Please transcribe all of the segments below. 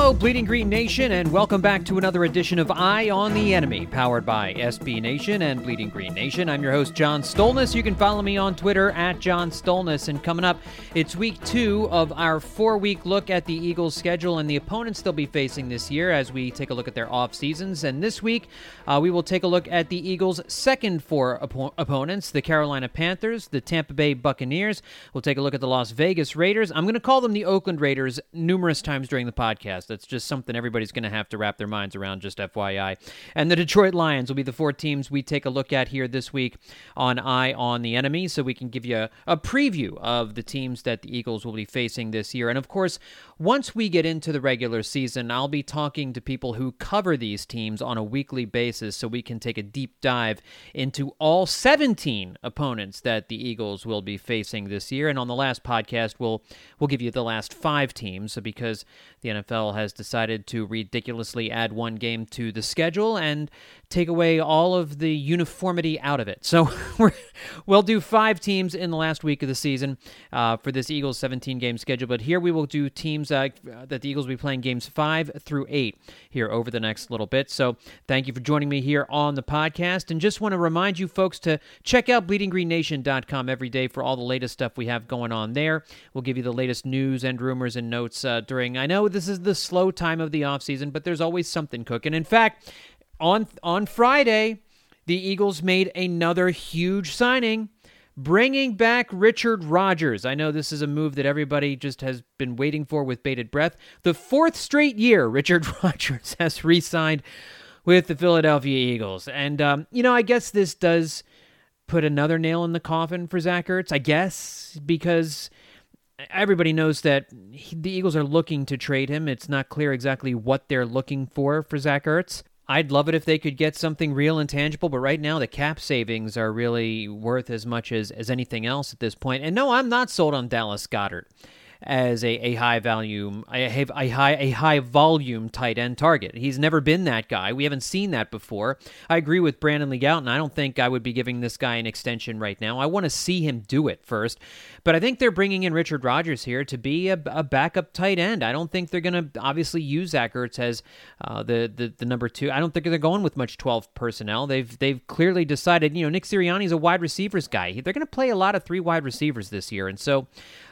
Hello, Bleeding Green Nation, and welcome back to another edition of Eye on the Enemy, powered by SB Nation and Bleeding Green Nation. I'm your host, John Stolnis. You can follow me on Twitter at John Stolnis. And coming up, it's week two of our four week look at the Eagles' schedule and the opponents they'll be facing this year as we take a look at their off seasons. And this week, uh, we will take a look at the Eagles' second four op- opponents the Carolina Panthers, the Tampa Bay Buccaneers. We'll take a look at the Las Vegas Raiders. I'm going to call them the Oakland Raiders numerous times during the podcast. That's just something everybody's going to have to wrap their minds around, just FYI. And the Detroit Lions will be the four teams we take a look at here this week on Eye on the Enemy, so we can give you a, a preview of the teams that the Eagles will be facing this year. And of course, once we get into the regular season, I'll be talking to people who cover these teams on a weekly basis so we can take a deep dive into all 17 opponents that the Eagles will be facing this year. And on the last podcast, we'll we'll give you the last five teams because the NFL has decided to ridiculously add one game to the schedule and take away all of the uniformity out of it. So we will do five teams in the last week of the season uh, for this Eagles 17 game schedule. But here we will do teams uh, that the Eagles will be playing games five through eight here over the next little bit. So thank you for joining me here on the podcast. And just want to remind you folks to check out bleedinggreennation.com every day for all the latest stuff we have going on there. We'll give you the latest news and rumors and notes uh, during, I know this is the slow time of the offseason, but there's always something cooking. In fact, on on Friday, the Eagles made another huge signing, bringing back Richard Rodgers. I know this is a move that everybody just has been waiting for with bated breath. The fourth straight year Richard Rodgers has re-signed with the Philadelphia Eagles, and um, you know I guess this does put another nail in the coffin for Zach Ertz. I guess because everybody knows that he, the Eagles are looking to trade him. It's not clear exactly what they're looking for for Zach Ertz. I'd love it if they could get something real and tangible, but right now the cap savings are really worth as much as, as anything else at this point. And no, I'm not sold on Dallas Goedert as a, a high volume a, a high a high volume tight end target. He's never been that guy. We haven't seen that before. I agree with Brandon Lee Gowton. I don't think I would be giving this guy an extension right now. I want to see him do it first. But I think they're bringing in Richard Rodgers here to be a, a backup tight end. I don't think they're going to obviously use Zach Ertz as uh, the, the the number two. I don't think they're going with much twelve personnel. They've they've clearly decided. You know, Nick Sirianni's a wide receivers guy. They're going to play a lot of three wide receivers this year, and so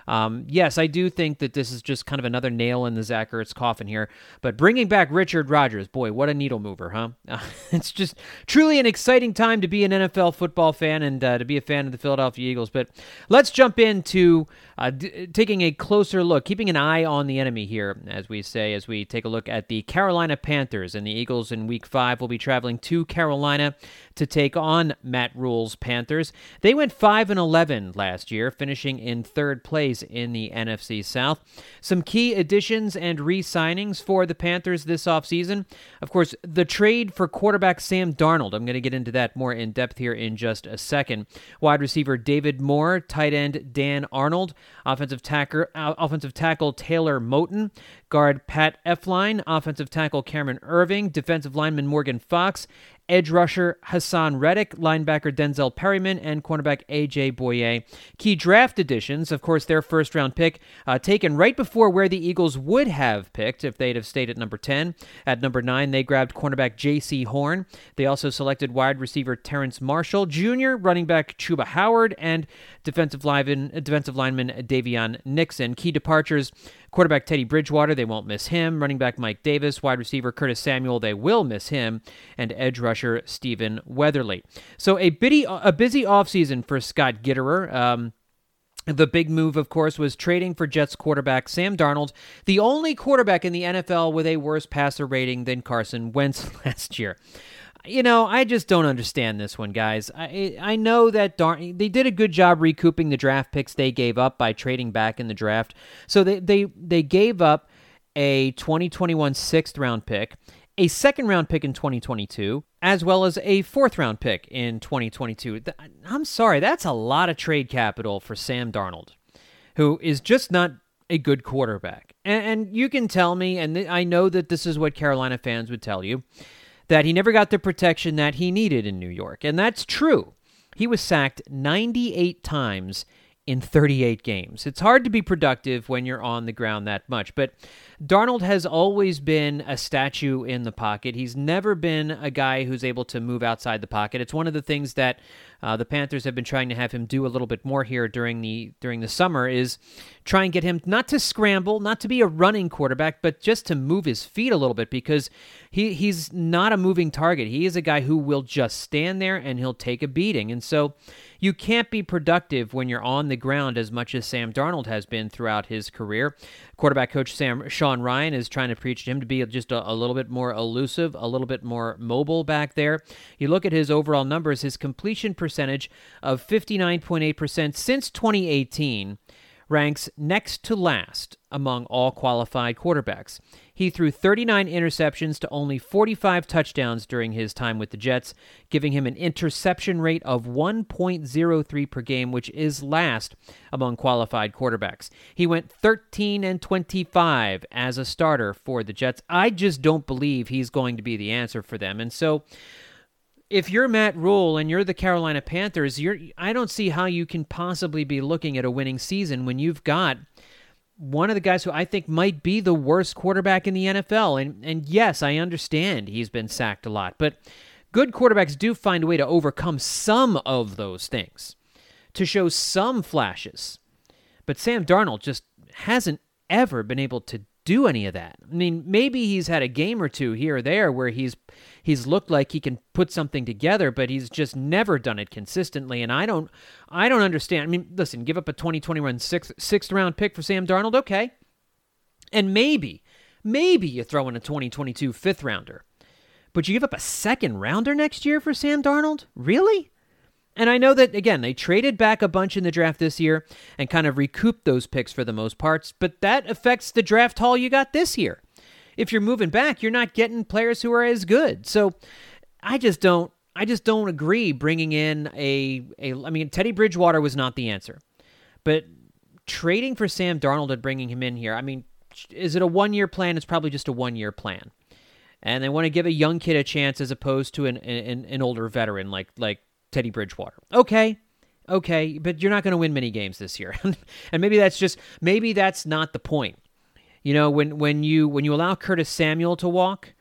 um, yes, I do think that this is just kind of another nail in the Zach Ertz coffin here. But bringing back Richard Rodgers, boy, what a needle mover, huh? Uh, it's just truly an exciting time to be an NFL football fan and uh, to be a fan of the Philadelphia Eagles. But let's jump into uh, d- taking a closer look, keeping an eye on the enemy here, as we say, as we take a look at the Carolina Panthers and the Eagles in Week Five. will be traveling to Carolina to take on Matt Rhule's Panthers. They went five and eleven last year, finishing in third place in the NFC South. Some key additions and re-signings for the Panthers this offseason. Of course, the trade for quarterback Sam Darnold. I'm going to get into that more in depth here in just a second. Wide receiver David Moore, tight end Dan Arnold offensive tackle, uh, offensive tackle Taylor Moton, guard Pat Elflein, offensive tackle Cameron Irving, defensive lineman Morgan Fox, edge rusher Haason Reddick, linebacker Denzel Perryman, and cornerback AJ Bouye. Key draft additions, of course, their first round pick uh, taken right before where the Eagles would have picked if they'd have stayed at number 10. At number 9, they grabbed cornerback Jaycee Horn. They also selected wide receiver Terrace Marshall Jr., running back Chuba Hubbard, and defensive lineman, defensive lineman Daviyon Nixon. Key departures Quarterback Teddy Bridgewater, they won't miss him. Running back Mike Davis, wide receiver Curtis Samuel, they will miss him, and edge rusher Stephen Weatherly. So a busy, a busy offseason for Scott Fitterer. Um, the big move, of course, was trading for Jets quarterback Sam Darnold, the only quarterback in the NFL with a worse passer rating than Carson Wentz last year you know, I just don't understand this one, guys. I I know that darn they did a good job recouping the draft picks they gave up by trading back in the draft. So they they they gave up a 2021 sixth round pick, a second round pick in 2022, as well as a fourth round pick in 2022. I'm sorry, that's a lot of trade capital for Sam Darnold, who is just not a good quarterback. And, and you can tell me, and I know that this is what Carolina fans would tell you that he never got the protection that he needed in New York. And that's true. He was sacked 98 times in 38 games. It's hard to be productive when you're on the ground that much, but Darnold has always been a statue in the pocket. He's never been a guy who's able to move outside the pocket. It's one of the things that uh, the Panthers have been trying to have him do a little bit more here during the during the summer is try and get him not to scramble, not to be a running quarterback, but just to move his feet a little bit because he he's not a moving target. He is a guy who will just stand there and he'll take a beating. And so you can't be productive when you're on the ground as much as Sam Darnold has been throughout his career. Quarterback coach Sam Sean Ryan is trying to preach to him to be just a, a little bit more elusive, a little bit more mobile back there. You look at his overall numbers, his completion percentage of 59.8% since 2018 ranks next to last among all qualified quarterbacks. He threw 39 interceptions to only 45 touchdowns during his time with the Jets, giving him an interception rate of 1.03 per game, which is last among qualified quarterbacks. He went 13 and 25 as a starter for the Jets. I just don't believe he's going to be the answer for them. And so if you're Matt Rhule and you're the Carolina Panthers, you're I don't see how you can possibly be looking at a winning season when you've got one of the guys who I think might be the worst quarterback in the NFL. And and yes, I understand he's been sacked a lot, but good quarterbacks do find a way to overcome some of those things, to show some flashes. But Sam Darnold just hasn't ever been able to do any of that. I mean, maybe he's had a game or two here or there where he's he's looked like he can put something together, but he's just never done it consistently. And I don't I don't understand. I mean, listen, give up a 2021 sixth, sixth round pick for Sam Darnold, okay. And maybe, maybe you throw in a 2022 fifth rounder. But you give up a second rounder next year for Sam Darnold? Really? And I know that, again, they traded back a bunch in the draft this year and kind of recouped those picks for the most parts, but that affects the draft haul you got this year. If you're moving back, you're not getting players who are as good. So I just don't. I just don't agree bringing in a, a I mean Teddy Bridgewater was not the answer. But trading for Sam Darnold and bringing him in here, I mean, is it a one-year plan? It's probably just a one-year plan. And they want to give a young kid a chance as opposed to an, an, an older veteran like like Teddy Bridgewater. Okay, okay, but you're not going to win many games this year, and maybe that's just maybe that's not the point. You know, when when you when you allow Curtis Samuel to walk,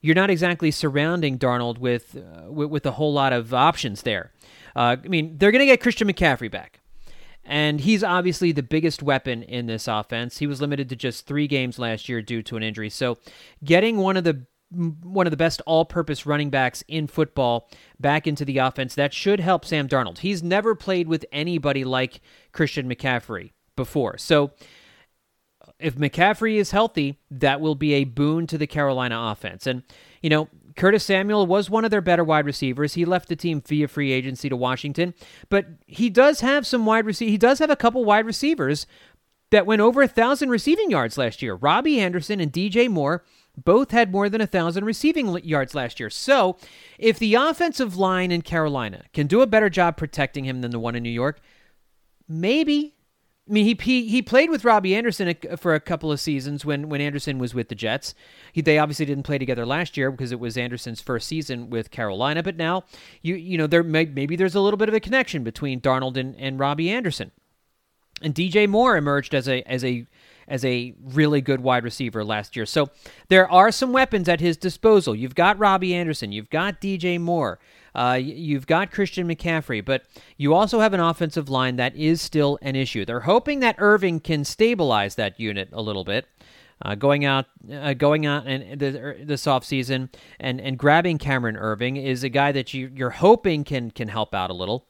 you're not exactly surrounding Darnold with uh, with, with, a whole lot of options there. Uh, I mean, they're going to get Christian McCaffrey back. And he's obviously the biggest weapon in this offense. He was limited to just three games last year due to an injury. So, getting one of the one of the best all-purpose running backs in football back into the offense. That should help Sam Darnold. He's never played with anybody like Christian McCaffrey before. So if McCaffrey is healthy, that will be a boon to the Carolina offense. And you know, Curtis Samuel was one of their better wide receivers. He left the team via free agency to Washington, but he does have some wide receiver. He does have a couple wide receivers that went over a thousand receiving yards last year. Robbie Anderson and DJ Moore both had more than a 1,000 receiving yards last year. So, if the offensive line in Carolina can do a better job protecting him than the one in New York, maybe, I mean, he, he he played with Robbie Anderson for a couple of seasons when, when Anderson was with the Jets. He, they obviously didn't play together last year because it was Anderson's first season with Carolina. But now, you you know, there may, maybe there's a little bit of a connection between Darnold and, and Robbie Anderson. And DJ Moore emerged as a as a as a really good wide receiver last year. So there are some weapons at his disposal. You've got Robbie Anderson, you've got DJ Moore, uh, you've got Christian McCaffrey, but you also have an offensive line that is still an issue. They're hoping that Irving can stabilize that unit a little bit. Uh, going out, uh, going out, and er, this offseason and and grabbing Cameron Irving is a guy that you you're hoping can can help out a little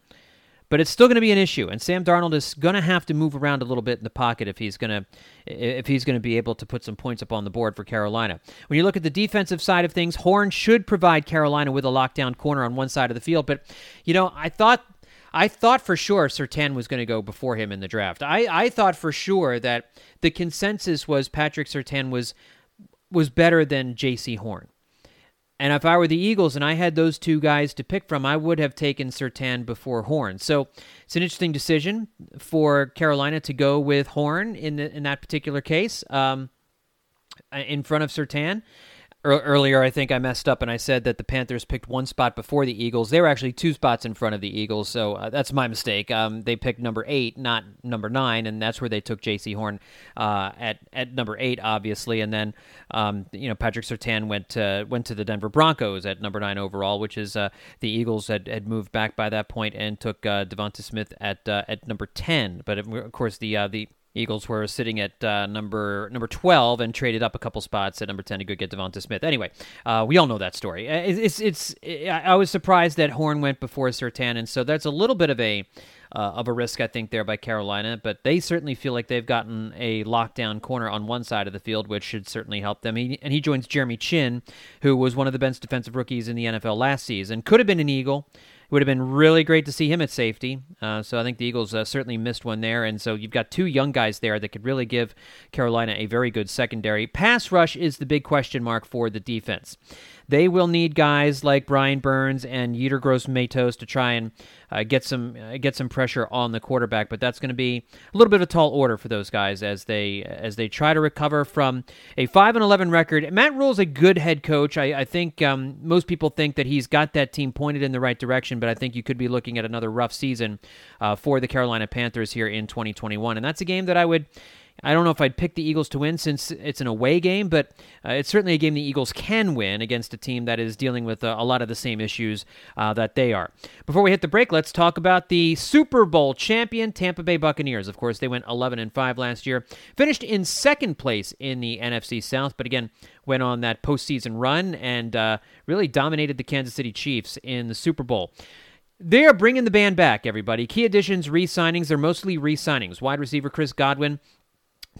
but it's still going to be an issue. And Sam Darnold is going to have to move around a little bit in the pocket if he's going to if he's going to be able to put some points up on the board for Carolina. When you look at the defensive side of things, Horn should provide Carolina with a lockdown corner on one side of the field. But you know, I thought I thought for sure Surtain was going to go before him in the draft. I, I thought for sure that the consensus was Patrick Surtain was was better than Jaycee Horn. And if I were the Eagles and I had those two guys to pick from, I would have taken Surtain before Horn. So it's an interesting decision for Carolina to go with Horn in the, in that particular case, um, in front of Surtain earlier, I think I messed up and I said that the Panthers picked one spot before the Eagles. They were actually two spots in front of the Eagles, so uh, that's my mistake. Um, they picked number eight, not number nine, and that's where they took Jaycee Horn uh, at at number eight, obviously. And then um, you know Patrick Surtain went to, went to the Denver Broncos at number nine overall, which is uh, the Eagles had, had moved back by that point and took uh, Devonta Smith at uh, at number ten. But of course, the uh, the Eagles were sitting at uh, number number 12 and traded up a couple spots at number 10 to go get Devonta Smith. Anyway, uh, we all know that story. Uh, it's, it's, it's I was surprised that Horn went before Surtain, and so that's a little bit of a uh, of a risk, I think, there by Carolina. But they certainly feel like they've gotten a lockdown corner on one side of the field, which should certainly help them. He, and he joins Jeremy Chinn, who was one of the best defensive rookies in the NFL last season. Could have been an Eagle. Would have been really great to see him at safety. Uh, so I think the Eagles uh, certainly missed one there. And so you've got two young guys there that could really give Carolina a very good secondary. Pass rush is the big question mark for the defense. They will need guys like Brian Burns and Yetur Gross-Matos to try and uh, get some uh, get some pressure on the quarterback. But that's going to be a little bit of a tall order for those guys as they as they try to recover from a five and eleven record. Matt Rhule's a good head coach. I, I think um, most people think that he's got that team pointed in the right direction, but I think you could be looking at another rough season uh, for the Carolina Panthers here in 2021, and that's a game that I would I don't know if I'd pick the Eagles to win since it's an away game, but uh, it's certainly a game the Eagles can win against a team that is dealing with uh, a lot of the same issues uh, that they are. Before we hit the break, let's talk about the Super Bowl champion Tampa Bay Buccaneers. Of course, they went 11 and 5 last year, finished in second place in the NFC South, but again, went on that postseason run and uh, really dominated the Kansas City Chiefs in the Super Bowl. They are bringing the band back, everybody. Key additions, re signings. They're mostly re signings. Wide receiver Chris Godwin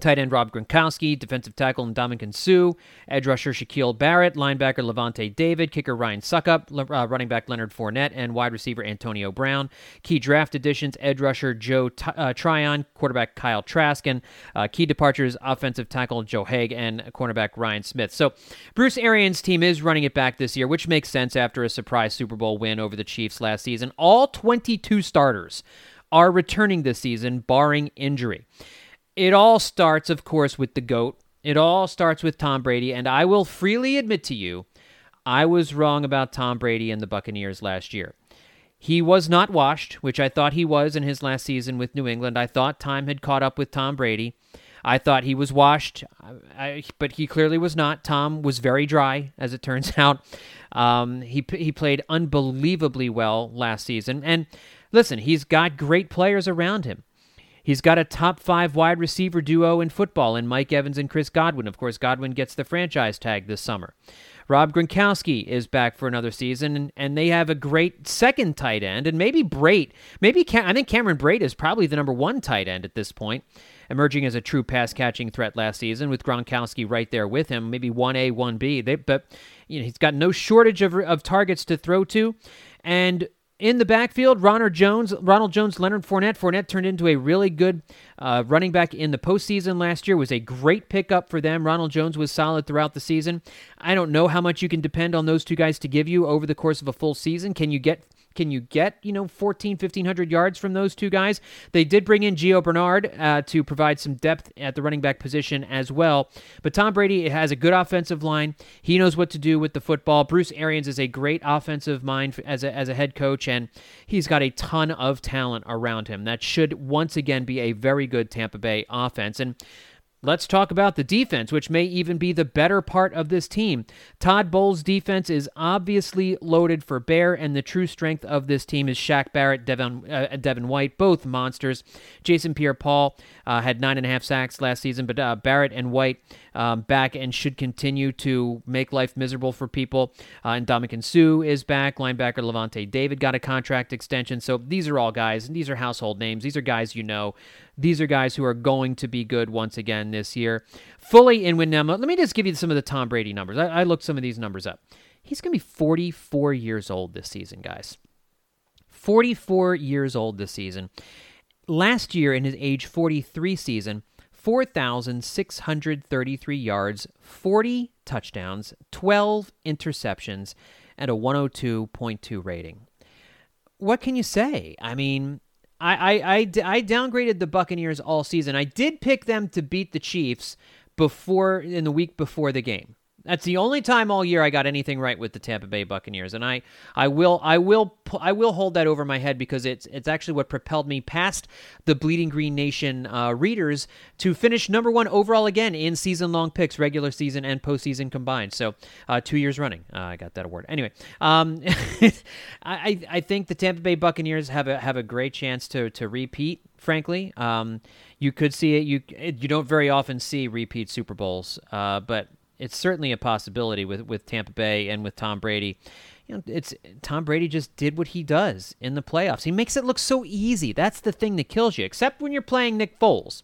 Tight end Rob Gronkowski, defensive tackle Ndamukong Suh, edge rusher Shaquille Barrett, linebacker Lavonte David, kicker Ryan Succop, uh, running back Leonard Fournette, and wide receiver Antonio Brown. Key draft additions: edge rusher Joe T- uh, Tryon, quarterback Kyle Trask, and uh, key departures: offensive tackle Joe Haeg and cornerback Ryan Smith. So Bruce Arians' team is running it back this year, which makes sense after a surprise Super Bowl win over the Chiefs last season. All 22 starters are returning this season, barring injury. It all starts, of course, with the GOAT. It all starts with Tom Brady. And I will freely admit to you, I was wrong about Tom Brady and the Buccaneers last year. He was not washed, which I thought he was in his last season with New England. I thought time had caught up with Tom Brady. I thought he was washed, I, but he clearly was not. Tom was very dry, as it turns out. Um, he he played unbelievably well last season, and listen, he's got great players around him. He's got a top five wide receiver duo in football in Mike Evans and Chris Godwin. Of course, Godwin gets the franchise tag this summer. Rob Gronkowski is back for another season, and, they have a great second tight end, and maybe Brate. Maybe Cam- I think Cameron Brate is probably the number one tight end at this point, emerging as a true pass catching threat last season with Gronkowski right there with him. Maybe one A, one B. But you know he's got no shortage of of targets to throw to, and in the backfield, Ronald Jones, Ronald Jones, Leonard Fournette. Fournette turned into a really good uh, running back in the postseason last year. Was a great pickup for them. Ronald Jones was solid throughout the season. I don't know how much you can depend on those two guys to give you over the course of a full season. Can you get Can you get, you know, 14, 1500 yards from those two guys? They did bring in Gio Bernard uh, to provide some depth at the running back position as well. But Tom Brady has a good offensive line. He knows what to do with the football. Bruce Arians is a great offensive mind as a, as a head coach, and he's got a ton of talent around him. That should once again be a very good Tampa Bay offense. And Let's talk about the defense, which may even be the better part of this team. Todd Bowles' defense is obviously loaded for bear, and the true strength of this team is Shaq Barrett, Devin, uh, Devin White, both monsters. Jason Pierre Paul uh, had nine and a half sacks last season, but uh, Barrett and White um, back and should continue to make life miserable for people. Uh, and Ndamukong Suh is back. Linebacker Lavonte David got a contract extension. So these are all guys, and these are household names. These are guys you know. These are guys who are going to be good once again this year. Fully in Winnem. Let me just give you some of the Tom Brady numbers. I, I looked some of these numbers up. He's going to be 44 years old this season, guys. 44 years old this season. Last year, in his age 43 season, 4,633 yards, 40 touchdowns, 12 interceptions, and a 102.2 rating. What can you say? I mean, I, I, I, I downgraded the Buccaneers all season. I did pick them to beat the Chiefs before in the week before the game. That's the only time all year I got anything right with the Tampa Bay Buccaneers, and I, I will, I will, I will hold that over my head because it's, it's actually what propelled me past the Bleeding Green Nation uh, readers to finish number one overall again in season-long picks, regular season and postseason combined. So, uh, two years running, uh, I got that award. Anyway, um, I, I think the Tampa Bay Buccaneers have a have a great chance to to repeat. Frankly, um, you could see it. You you don't very often see repeat Super Bowls, uh, but it's certainly a possibility with with Tampa Bay and with Tom Brady. You know, it's Tom Brady just did what he does in the playoffs. He makes it look so easy. That's the thing that kills you. Except when you're playing Nick Foles,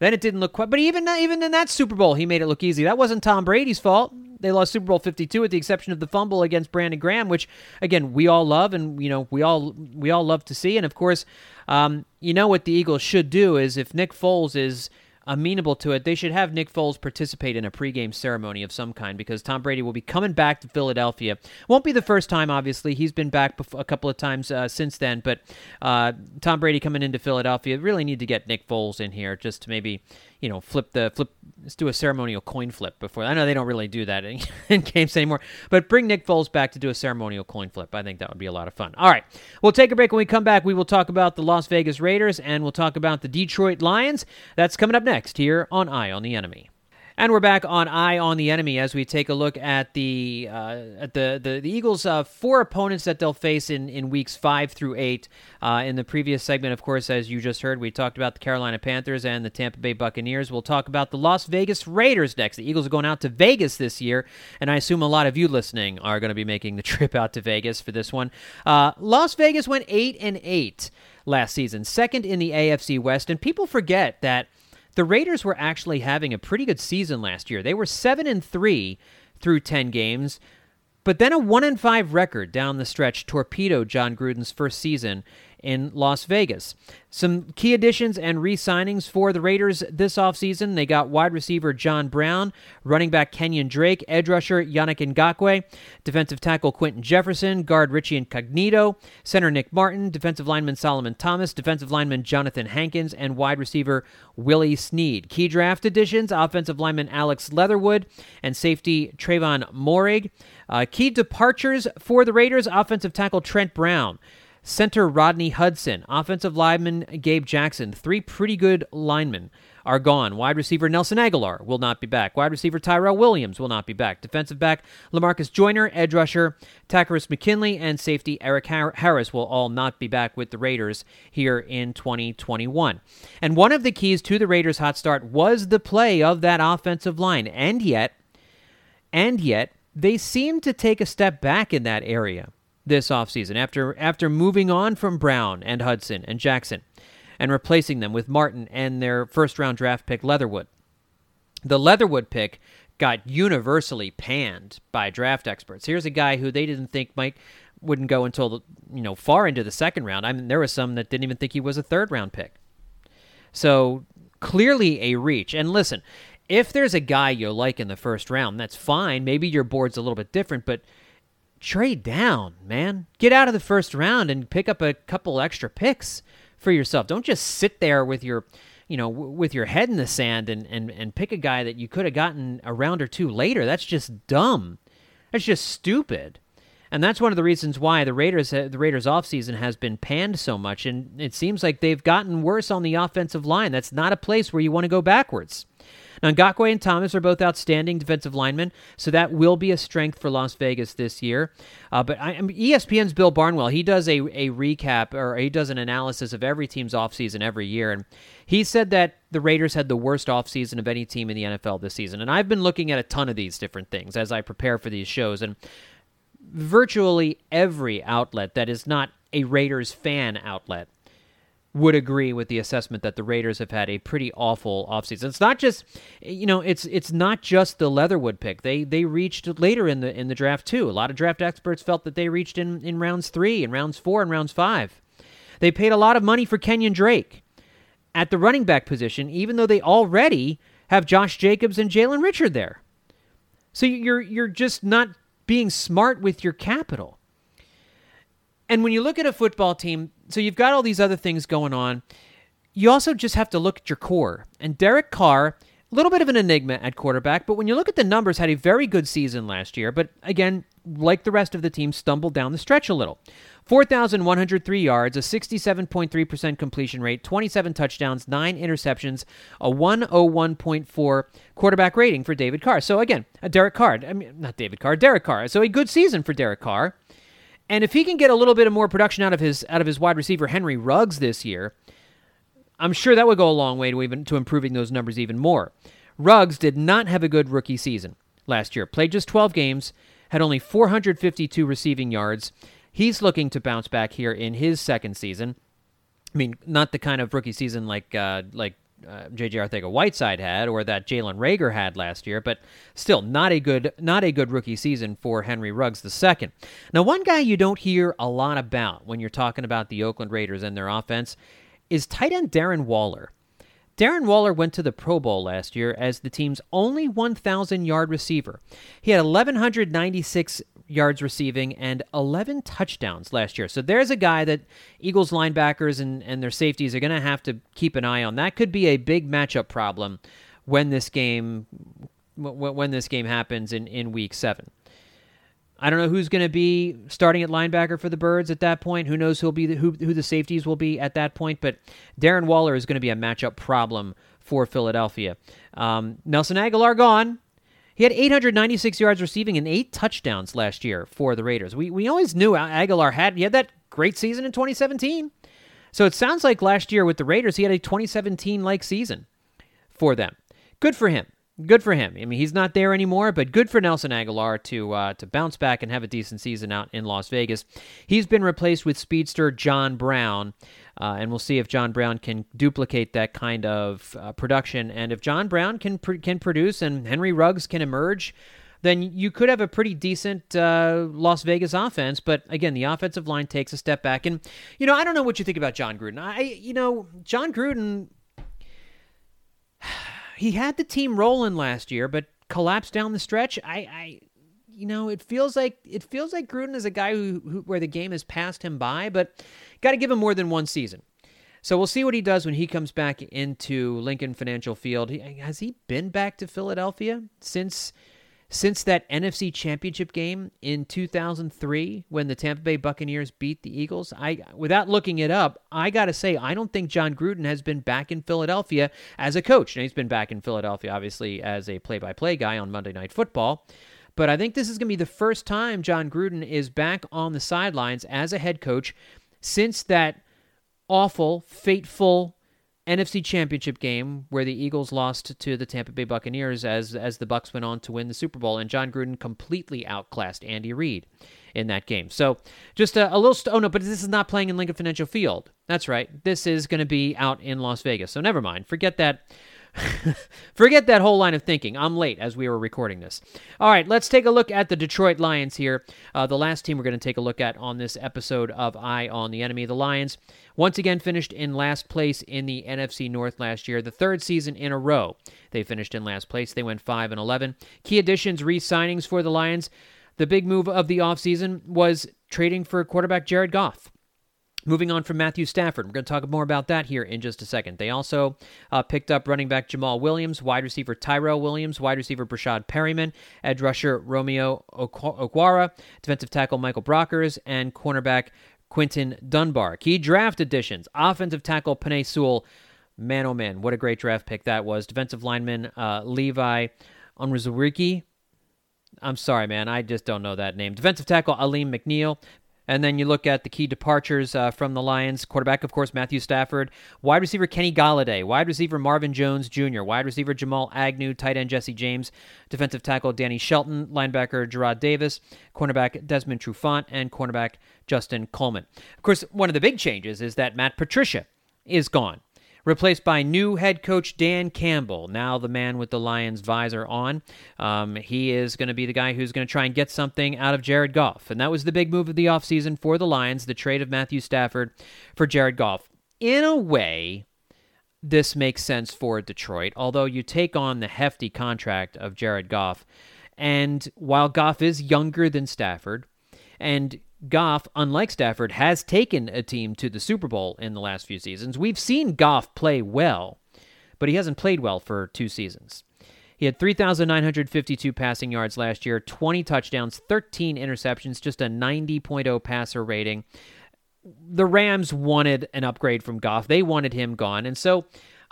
then it didn't look quite. But even even in that Super Bowl, he made it look easy. That wasn't Tom Brady's fault. They lost Super Bowl 52 with the exception of the fumble against Brandon Graham, which again we all love and you know we all we all love to see. And of course, um, you know what the Eagles should do is if Nick Foles is amenable to it, they should have Nick Foles participate in a pregame ceremony of some kind because Tom Brady will be coming back to Philadelphia. Won't be the first time, obviously. He's been back a couple of times uh, since then, but uh, Tom Brady coming into Philadelphia really need to get Nick Foles in here just to maybe you know, flip the flip. Let's do a ceremonial coin flip before. I know they don't really do that in, in, games anymore, but bring Nick Foles back to do a ceremonial coin flip. I think that would be a lot of fun. All right, we'll take a break. When we come back, we will talk about the Las Vegas Raiders and we'll talk about the Detroit Lions. That's coming up next here on Eye on the Enemy. And we're back on Eye on the Enemy as we take a look at the uh, at the the, the Eagles' uh, four opponents that they'll face in, in weeks five through eight. Uh, in the previous segment, of course, as you just heard, we talked about the Carolina Panthers and the Tampa Bay Buccaneers. We'll talk about the Las Vegas Raiders next. The Eagles are going out to Vegas this year, and I assume a lot of you listening are going to be making the trip out to Vegas for this one. Uh, Las Vegas went eight and eight last season, second in the AFC West, and people forget that the Raiders were actually having a pretty good season last year. They were 7 and 3 through 10 games, but then a 1 and 5 record down the stretch torpedoed Jon Gruden's first season in Las Vegas. Some key additions and re signings for the Raiders this offseason. They got wide receiver John Brown, running back Kenyon Drake, edge rusher Yannick Ngakoue, defensive tackle Quinton Jefferson, guard Richie Incognito, center Nick Martin, defensive lineman Solomon Thomas, defensive lineman Jonathan Hankins, and wide receiver Willie Snead. Key draft additions offensive lineman Alex Leatherwood and safety Trevon Moehrig. Uh, key departures for the Raiders offensive tackle Trent Brown. Center Rodney Hudson, offensive lineman Gabe Jackson, three pretty good linemen are gone. Wide receiver Nelson Agholor will not be back. Wide receiver Tyrell Williams will not be back. Defensive back Lamarcus Joyner, edge rusher Takkarist McKinley, and safety Erik Harris will all not be back with the Raiders here in 2021. And one of the keys to the Raiders' hot start was the play of that offensive line. And yet, and yet, they seem to take a step back in that area this offseason after after moving on from Brown and Hudson and Jackson and replacing them with Martin and their first round draft pick Leatherwood. The Leatherwood pick got universally panned by draft experts. Here's a guy who they didn't think might wouldn't go until the, you know far into the second round. I mean there was some that didn't even think he was a third round pick. So clearly a reach. And listen, if there's a guy you like in the first round, that's fine. Maybe your board's a little bit different, but trade down, man. Get out of the first round and pick up a couple extra picks for yourself. Don't just sit there with your, you know, w- with your head in the sand and, and, and pick a guy that you could have gotten a round or two later. That's just dumb. That's just stupid. And that's one of the reasons why the Raiders uh, the Raiders offseason has been panned so much and it seems like they've gotten worse on the offensive line. That's not a place where you want to go backwards. Now, Ngakoue and Thomas are both outstanding defensive linemen, so that will be a strength for Las Vegas this year. Uh, but I, mean, ESPN's Bill Barnwell, he does a, a recap or he does an analysis of every team's offseason every year. And he said that the Raiders had the worst offseason of any team in the NFL this season. And I've been looking at a ton of these different things as I prepare for these shows. And virtually every outlet that is not a Raiders fan outlet would agree with the assessment that the Raiders have had a pretty awful offseason. It's not just you know, it's it's not just the Leatherwood pick. They they reached later in the in the draft too. A lot of draft experts felt that they reached in in rounds 3 and rounds 4 and rounds 5. They paid a lot of money for Kenyon Drake at the running back position even though they already have Josh Jacobs and Jalen Richard there. So you're you're just not being smart with your capital. And when you look at a football team, so you've got all these other things going on, you also just have to look at your core. And Derek Carr, a little bit of an enigma at quarterback, but when you look at the numbers, had a very good season last year, but again, like the rest of the team, stumbled down the stretch a little. 4,103 yards, a 67.3% completion rate, 27 touchdowns, 9 interceptions, a 101.4 quarterback rating for David Carr. So again, a Derek Carr, I mean, not David Carr, Derek Carr. So a good season for Derek Carr. And if he can get a little bit of more production out of his out of his wide receiver Henry Ruggs this year, I'm sure that would go a long way to even to improving those numbers even more. Ruggs did not have a good rookie season last year. Played just 12 games, had only 452 receiving yards. He's looking to bounce back here in his second season. I mean, not the kind of rookie season like uh, like uh, J.J. Arcega-Whiteside had or that Jalen Reagor had last year, but still not a good not a good rookie season for Henry Ruggs second. Now, one guy you don't hear a lot about when you're talking about the Oakland Raiders and their offense is tight end Darren Waller. Darren Waller went to the Pro Bowl last year as the team's only 1,000 yard receiver. He had 1,196 yards receiving and 11 touchdowns last year. So there's a guy that Eagles linebackers and, and their safeties are going to have to keep an eye on. That could be a big matchup problem when this game when this game happens in, in week seven. I don't know who's going to be starting at linebacker for the Birds at that point. Who knows who'll be the, who who the safeties will be at that point? But Darren Waller is going to be a matchup problem for Philadelphia. Um, Nelson Agholor gone. He had 896 yards receiving and eight touchdowns last year for the Raiders. We we always knew Agholor had he had that great season in 2017. So it sounds like last year with the Raiders he had a 2017 like season for them. Good for him. Good for him. I mean, he's not there anymore, but good for Nelson Agholor to uh, to bounce back and have a decent season out in Las Vegas. He's been replaced with speedster John Brown, uh, and we'll see if John Brown can duplicate that kind of uh, production. And if John Brown can pr- can produce and Henry Ruggs can emerge, then you could have a pretty decent uh, Las Vegas offense. But again, the offensive line takes a step back. And you know, I don't know what you think about Jon Gruden. I, you know, Jon Gruden he had the team rolling last year, but collapsed down the stretch. I, I you know, it feels like it feels like Gruden is a guy who, who where the game has passed him by, but got to give him more than one season. So we'll see what he does when he comes back into Lincoln Financial Field. Has he been back to Philadelphia since since that NFC Championship game in 2003 when the Tampa Bay Buccaneers beat the Eagles. I without looking it up, I got to say I don't think Jon Gruden has been back in Philadelphia as a coach. Now he's been back in Philadelphia obviously as a play-by-play guy on Monday Night Football. But I think this is going to be the first time Jon Gruden is back on the sidelines as a head coach since that awful, fateful NFC Championship game where the Eagles lost to the Tampa Bay Buccaneers as as the Bucks went on to win the Super Bowl, and Jon Gruden completely outclassed Andy Reid in that game. So just a, a little. St- oh no, but this is not playing in Lincoln Financial Field. That's right. This is going to be out in Las Vegas. So never mind. Forget that Forget that whole line of thinking. I'm late as we were recording this. All right, let's take a look at the Detroit Lions here. Uh, the last team we're going to take a look at on this episode of Eye on the Enemy. The Lions once again finished in last place in the NFC North last year, the third season in a row. They finished in last place. They went 5 and 11. Key additions, re signings for the Lions. the big move of the offseason was trading for quarterback Jared Goff. Moving on from Matthew Stafford, we're going to talk more about that here in just a second. They also uh, picked up running back Jamaal Williams, wide receiver Tyrell Williams, wide receiver Breshad Perryman, edge rusher Romeo Okwara, defensive tackle Michael Brockers, and cornerback Quinton Dunbar. Key draft additions offensive tackle Penei Sewell. Man, oh man, what a great draft pick that was. Defensive lineman uh, Levi Onwuzurike. I'm sorry, man. I just don't know that name. Defensive tackle Alim McNeill. And then you look at the key departures uh, from the Lions. Quarterback, of course, Matthew Stafford. Wide receiver Kenny Golladay. Wide receiver Marvin Jones Jr. Wide receiver Jamal Agnew. Tight end Jesse James. Defensive tackle Danny Shelton. Linebacker Jarrad Davis. Cornerback Desmond Trufant. And cornerback Justin Coleman. Of course, one of the big changes is that Matt Patricia is gone replaced by new head coach Dan Campbell. Now the man with the Lions visor on. Um, he is going to be the guy who's going to try and get something out of Jared Goff. And that was the big move of the offseason for the Lions, the trade of Matthew Stafford for Jared Goff. In a way, this makes sense for Detroit, although you take on the hefty contract of Jared Goff. And while Goff is younger than Stafford, and Goff, unlike Stafford, has taken a team to the Super Bowl in the last few seasons. We've seen Goff play well, but he hasn't played well for two seasons. He had 3,952 passing yards last year, 20 touchdowns, 13 interceptions, just a 90.0 passer rating. The Rams wanted an upgrade from Goff. They wanted him gone. And so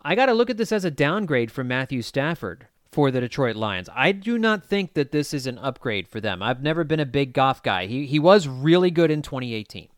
I got to look at this as a downgrade from Matthew Stafford for the Detroit Lions. I do not think that this is an upgrade for them. I've never been a big Goff guy. He he was really good in 2018.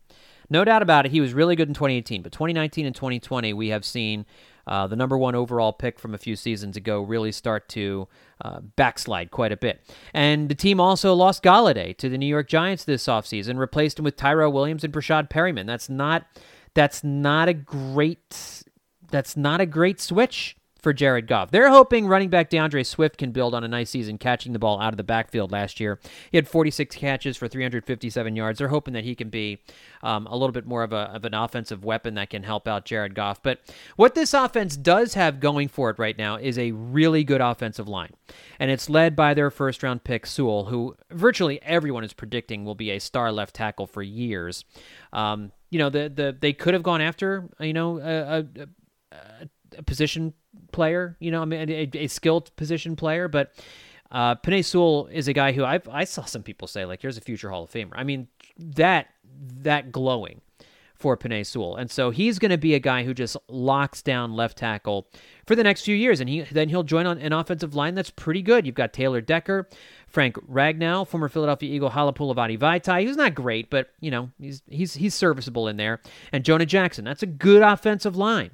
No doubt about it, he was really good in 2018. But 2019 and 2020, we have seen uh, the number one overall pick from a few seasons ago really start to uh, backslide quite a bit. And the team also lost Golladay to the New York Giants this offseason, replaced him with Tyrell Williams and Breshad Perryman. That's not that's not a great that's not a great switch for Jared Goff. They're hoping running back D'Andre Swift can build on a nice season catching the ball out of the backfield last year. He had 46 catches for 357 yards. They're hoping that he can be um, a little bit more of, a, of an offensive weapon that can help out Jared Goff. But what this offense does have going for it right now is a really good offensive line. And it's led by their first round pick, Sewell, who virtually everyone is predicting will be a star left tackle for years. Um, you know, the, the they could have gone after, you know, a, a, a position player, you know, I mean, a, a skilled position player, but uh, Penei Sewell is a guy who i I saw some people say like, here's a future Hall of Famer. I mean, that that glowing for Penei Sewell, and so he's going to be a guy who just locks down left tackle for the next few years, and he then he'll join on an offensive line that's pretty good. You've got Taylor Decker, Frank Ragnow, former Philadelphia Eagle Halapoulivaati Vaitai. He's not great, but you know he's he's he's serviceable in there, and Jonah Jackson. That's a good offensive line.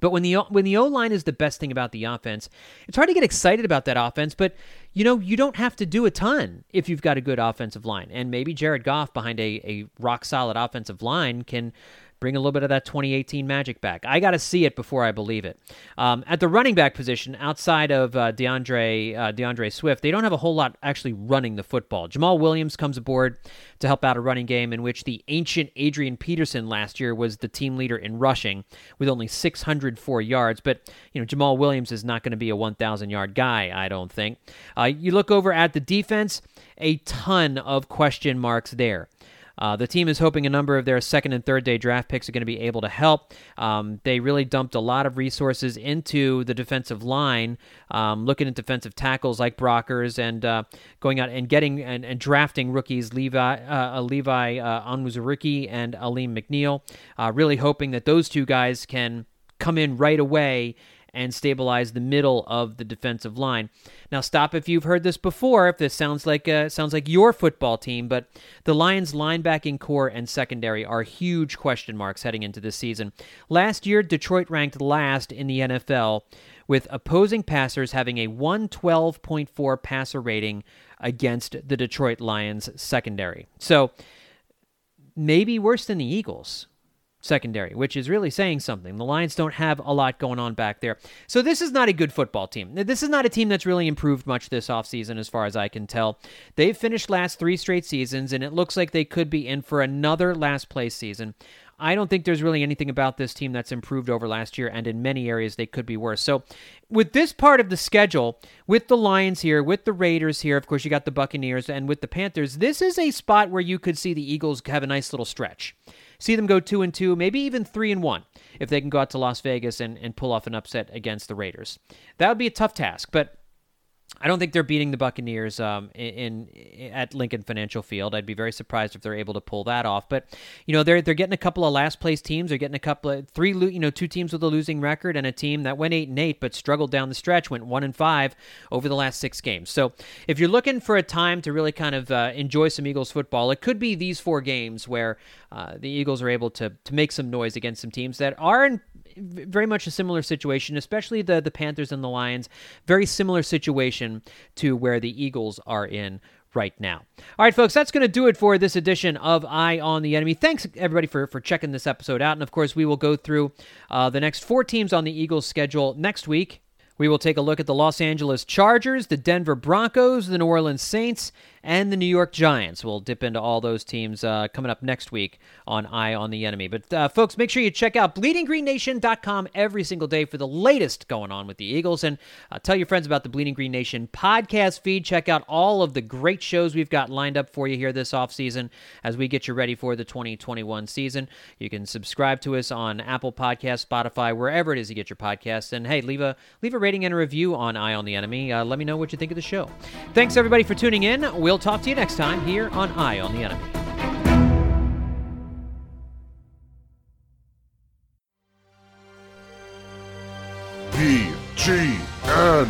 But when the when the O line is the best thing about the offense, it's hard to get excited about that offense. But you know you don't have to do a ton if you've got a good offensive line, and maybe Jared Goff behind a, a rock solid offensive line can bring a little bit of that 2018 magic back. I got to see it before I believe it. Um, at the running back position, outside of uh, D'Andre uh, D'Andre Swift, they don't have a whole lot actually running the football. Jamaal Williams comes aboard to help out a running game in which the ancient Adrian Peterson last year was the team leader in rushing with only 604 yards. But you know Jamaal Williams is not going to be a 1,000 yard guy, I don't think. Uh, you look over at the defense, a ton of question marks there. Uh, the team is hoping a number of their second and third day draft picks are going to be able to help. Um, they really dumped a lot of resources into the defensive line, um, looking at defensive tackles like Brockers and uh, going out and getting and, and drafting rookies Levi uh, Levi uh, and Alim McNeill. Uh, really hoping that those two guys can come in right away and stabilize the middle of the defensive line. Now, stop if you've heard this before. If this sounds like uh, sounds like your football team, but the Lions' linebacking core and secondary are huge question marks heading into this season. Last year, Detroit ranked last in the NFL with opposing passers having a 112.4 passer rating against the Detroit Lions secondary. So maybe worse than the Eagles secondary, which is really saying something. The Lions don't have a lot going on back there. So this is not a good football team. This is not a team that's really improved much this offseason, as far as I can tell. They've finished last three straight seasons, and it looks like they could be in for another last place season. I don't think there's really anything about this team that's improved over last year, and in many areas they could be worse. So, with this part of the schedule, with the Lions here, with the Raiders here, of course, you got the Buccaneers, and with the Panthers, this is a spot where you could see the Eagles have a nice little stretch. See them go two and two, maybe even three and one, if they can go out to Las Vegas and, and pull off an upset against the Raiders. That would be a tough task, but I don't think they're beating the Buccaneers um, in, in, at Lincoln Financial Field. I'd be very surprised if they're able to pull that off. But you know, they're they're getting a couple of last place teams. They're getting a couple of three, you know, two teams with a losing record and a team that went eight and eight but struggled down the stretch, went one and five over the last six games. So if you're looking for a time to really kind of uh, enjoy some Eagles football, it could be these four games where uh, the Eagles are able to to make some noise against some teams that are in very much a similar situation, especially the the Panthers and the Lions. Very similar situation to where the Eagles are in right now. All right, folks, that's going to do it for this edition of Eye on the Enemy. Thanks, everybody, for, for checking this episode out. And of course, we will go through uh, the next four teams on the Eagles schedule next week. We will take a look at the Los Angeles Chargers, the Denver Broncos, the New Orleans Saints, and the New York Giants. We'll dip into all those teams uh, coming up next week on Eye on the Enemy. But, uh, folks, make sure you check out bleedinggreennation.com every single day for the latest going on with the Eagles. And uh, tell your friends about the Bleeding Green Nation podcast feed. Check out all of the great shows we've got lined up for you here this offseason as we get you ready for the 2021 season. You can subscribe to us on Apple Podcasts, Spotify, wherever it is you get your podcasts. And, hey, leave a, leave a rating and a review on Eye on the Enemy. Uh, let me know what you think of the show. Thanks, everybody, for tuning in. We'll We'll talk to you next time here on Eye on the Enemy. B G N